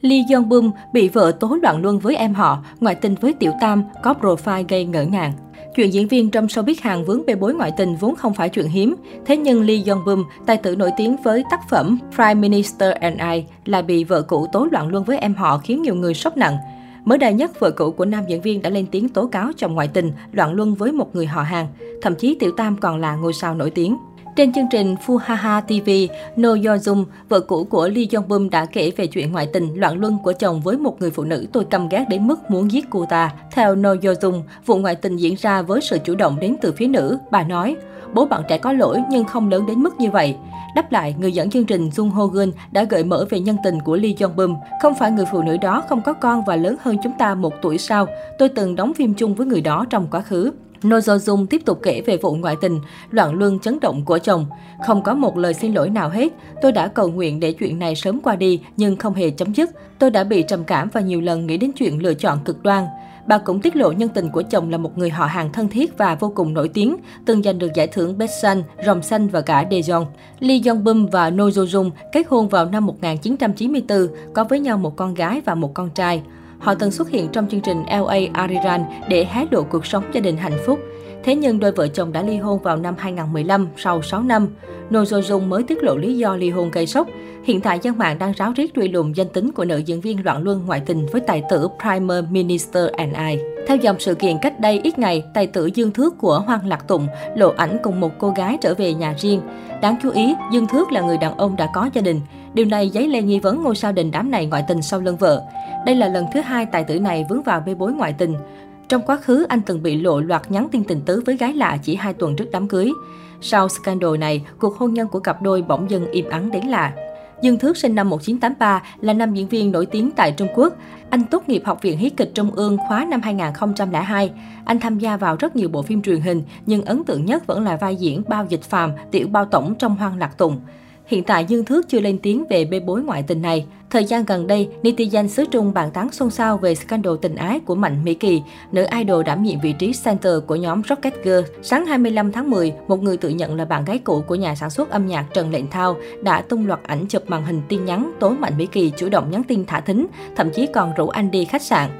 Lee Jong Bum bị vợ tố loạn luân với em họ, ngoại tình với Tiểu Tam, có profile gây ngỡ ngàng. Chuyện diễn viên trong showbiz Hàn vướng bê bối ngoại tình vốn không phải chuyện hiếm. Thế nhưng Lee Jong Bum, tài tử nổi tiếng với tác phẩm Prime Minister and I, lại bị vợ cũ tố loạn luân với em họ khiến nhiều người sốc nặng. Mới đây nhất, vợ cũ của nam diễn viên đã lên tiếng tố cáo chồng ngoại tình, loạn luân với một người họ hàng. Thậm chí Tiểu Tam còn là ngôi sao nổi tiếng. Trên chương trình Fuhaha TV, No Yo Jung, vợ cũ của Lee Jong Bum đã kể về chuyện ngoại tình, loạn luân của chồng với một người phụ nữ tôi căm ghét đến mức muốn giết cô ta. Theo No Yo Jung, vụ ngoại tình diễn ra với sự chủ động đến từ phía nữ. Bà nói, bố bạn trẻ có lỗi nhưng không lớn đến mức như vậy. Đáp lại, người dẫn chương trình Jung Ho Geun đã gợi mở về nhân tình của Lee Jong Bum. Không phải người phụ nữ đó không có con và lớn hơn chúng ta một tuổi sao? Tôi từng đóng phim chung với người đó trong quá khứ. No Jung tiếp tục kể về vụ ngoại tình, loạn luân chấn động của chồng. Không có một lời xin lỗi nào hết. Tôi đã cầu nguyện để chuyện này sớm qua đi, nhưng không hề chấm dứt. Tôi đã bị trầm cảm và nhiều lần nghĩ đến chuyện lựa chọn cực đoan. Bà cũng tiết lộ nhân tình của chồng là một người họ hàng thân thiết và vô cùng nổi tiếng, từng giành được giải thưởng Best Son, Rồng Xanh và cả Daejeon. Lee Jong Bum và No Jo Jung kết hôn vào năm 1994, có với nhau một con gái và một con trai. Họ từng xuất hiện trong chương trình LA Ariran để hé lộ cuộc sống gia đình hạnh phúc. Thế nhưng đôi vợ chồng đã ly hôn vào năm 2015 sau 6 năm. No Jo Jung mới tiết lộ lý do ly hôn gây sốc. Hiện tại dân mạng đang ráo riết truy lùng danh tính của nữ diễn viên loạn luân ngoại tình với tài tử Prime Minister and I. Theo dòng sự kiện cách đây ít ngày, tài tử Dương Thước của Hoàng Lạc Tụng lộ ảnh cùng một cô gái trở về nhà riêng. Đáng chú ý, Dương Thước là người đàn ông đã có gia đình. Điều này dấy lên nghi vấn ngôi sao đình đám này ngoại tình sau lưng vợ. Đây là lần thứ hai tài tử này vướng vào bê bối ngoại tình. Trong quá khứ, anh từng bị lộ loạt nhắn tin tình tứ với gái lạ chỉ hai tuần trước đám cưới. Sau scandal này, cuộc hôn nhân của cặp đôi bỗng dưng im ắng đến lạ. Dương Thước sinh năm 1983 là nam diễn viên nổi tiếng tại Trung Quốc. Anh tốt nghiệp Học viện Hí kịch Trung ương khóa năm 2002. Anh tham gia vào rất nhiều bộ phim truyền hình, nhưng ấn tượng nhất vẫn là vai diễn Bao Dịch Phàm, Tiểu Bao Tổng trong Hoang Lạc Tùng. Hiện tại Dương Thước chưa lên tiếng về bê bối ngoại tình này. Thời gian gần đây, netizen xứ Trung bàn tán xôn xao về scandal tình ái của Mạnh Mỹ Kỳ, nữ idol đảm nhiệm vị trí center của nhóm Rocket Girl. Sáng 25 tháng 10, một người tự nhận là bạn gái cũ của nhà sản xuất âm nhạc Trần Lệnh Thao đã tung loạt ảnh chụp màn hình tin nhắn tố Mạnh Mỹ Kỳ chủ động nhắn tin thả thính, thậm chí còn rủ anh đi khách sạn.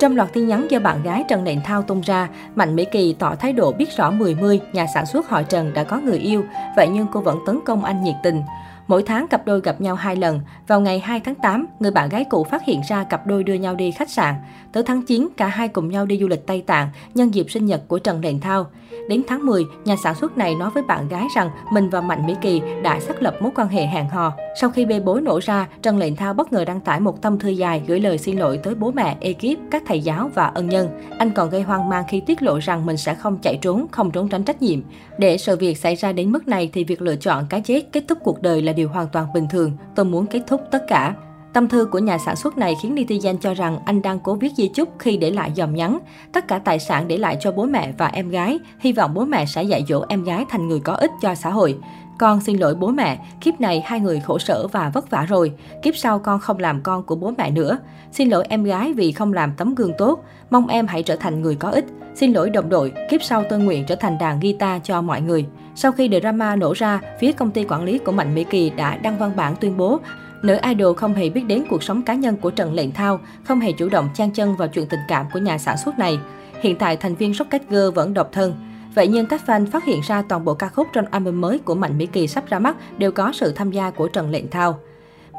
Trong loạt tin nhắn do bạn gái Trần Lệnh Thao tung ra, Mạnh Mỹ Kỳ tỏ thái độ biết rõ 10-10 nhà sản xuất họ Trần đã có người yêu, vậy nhưng cô vẫn tấn công anh nhiệt tình. Mỗi tháng cặp đôi gặp nhau hai lần. Vào ngày 2 tháng 8, người bạn gái cũ phát hiện ra cặp đôi đưa nhau đi khách sạn. Tới tháng 9, cả hai cùng nhau đi du lịch Tây Tạng nhân dịp sinh nhật của Trần Lệnh Thao. Đến tháng 10, nhà sản xuất này nói với bạn gái rằng mình và Mạnh Mỹ Kỳ đã xác lập mối quan hệ hẹn hò. Sau khi bê bối nổ ra, Trần Lệnh Thao bất ngờ đăng tải một tâm thư dài gửi lời xin lỗi tới bố mẹ, ekip, các thầy giáo và ân nhân. Anh còn gây hoang mang khi tiết lộ rằng mình sẽ không chạy trốn, không trốn tránh trách nhiệm. Để sự việc xảy ra đến mức này thì việc lựa chọn cái chết kết thúc cuộc đời là điều hoàn toàn bình thường. Tôi muốn kết thúc tất cả. Tâm thư của nhà sản xuất này khiến netizen cho rằng anh đang cố viết di chúc khi để lại dòng nhắn. Tất cả tài sản để lại cho bố mẹ và em gái, hy vọng bố mẹ sẽ dạy dỗ em gái thành người có ích cho xã hội. Con xin lỗi bố mẹ, kiếp này hai người khổ sở và vất vả rồi. Kiếp sau con không làm con của bố mẹ nữa. Xin lỗi em gái vì không làm tấm gương tốt. Mong em hãy trở thành người có ích. Xin lỗi đồng đội, kiếp sau tôi nguyện trở thành đàn guitar cho mọi người. Sau khi drama nổ ra, phía công ty quản lý của Mạnh Mỹ Kỳ đã đăng văn bản tuyên bố Nữ idol không hề biết đến cuộc sống cá nhân của Trần Lệnh Thao, không hề chủ động chan chân vào chuyện tình cảm của nhà sản xuất này. Hiện tại thành viên Rocket Girl vẫn độc thân. Vậy nhưng các fan phát hiện ra toàn bộ ca khúc trong album mới của Mạnh Mỹ Kỳ sắp ra mắt đều có sự tham gia của Trần Lệnh Thao.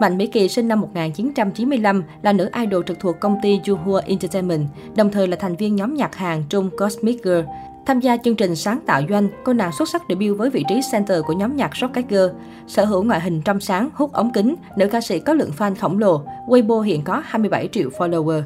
Mạnh Mỹ Kỳ sinh năm 1995 là nữ idol trực thuộc công ty Juhua Entertainment, đồng thời là thành viên nhóm nhạc hàng Trung Cosmic Girl. Tham gia chương trình sáng tạo doanh, cô nàng xuất sắc debut với vị trí center của nhóm nhạc Rocket Girl. Sở hữu ngoại hình trong sáng, hút ống kính, nữ ca sĩ có lượng fan khổng lồ. Weibo hiện có 27 triệu follower.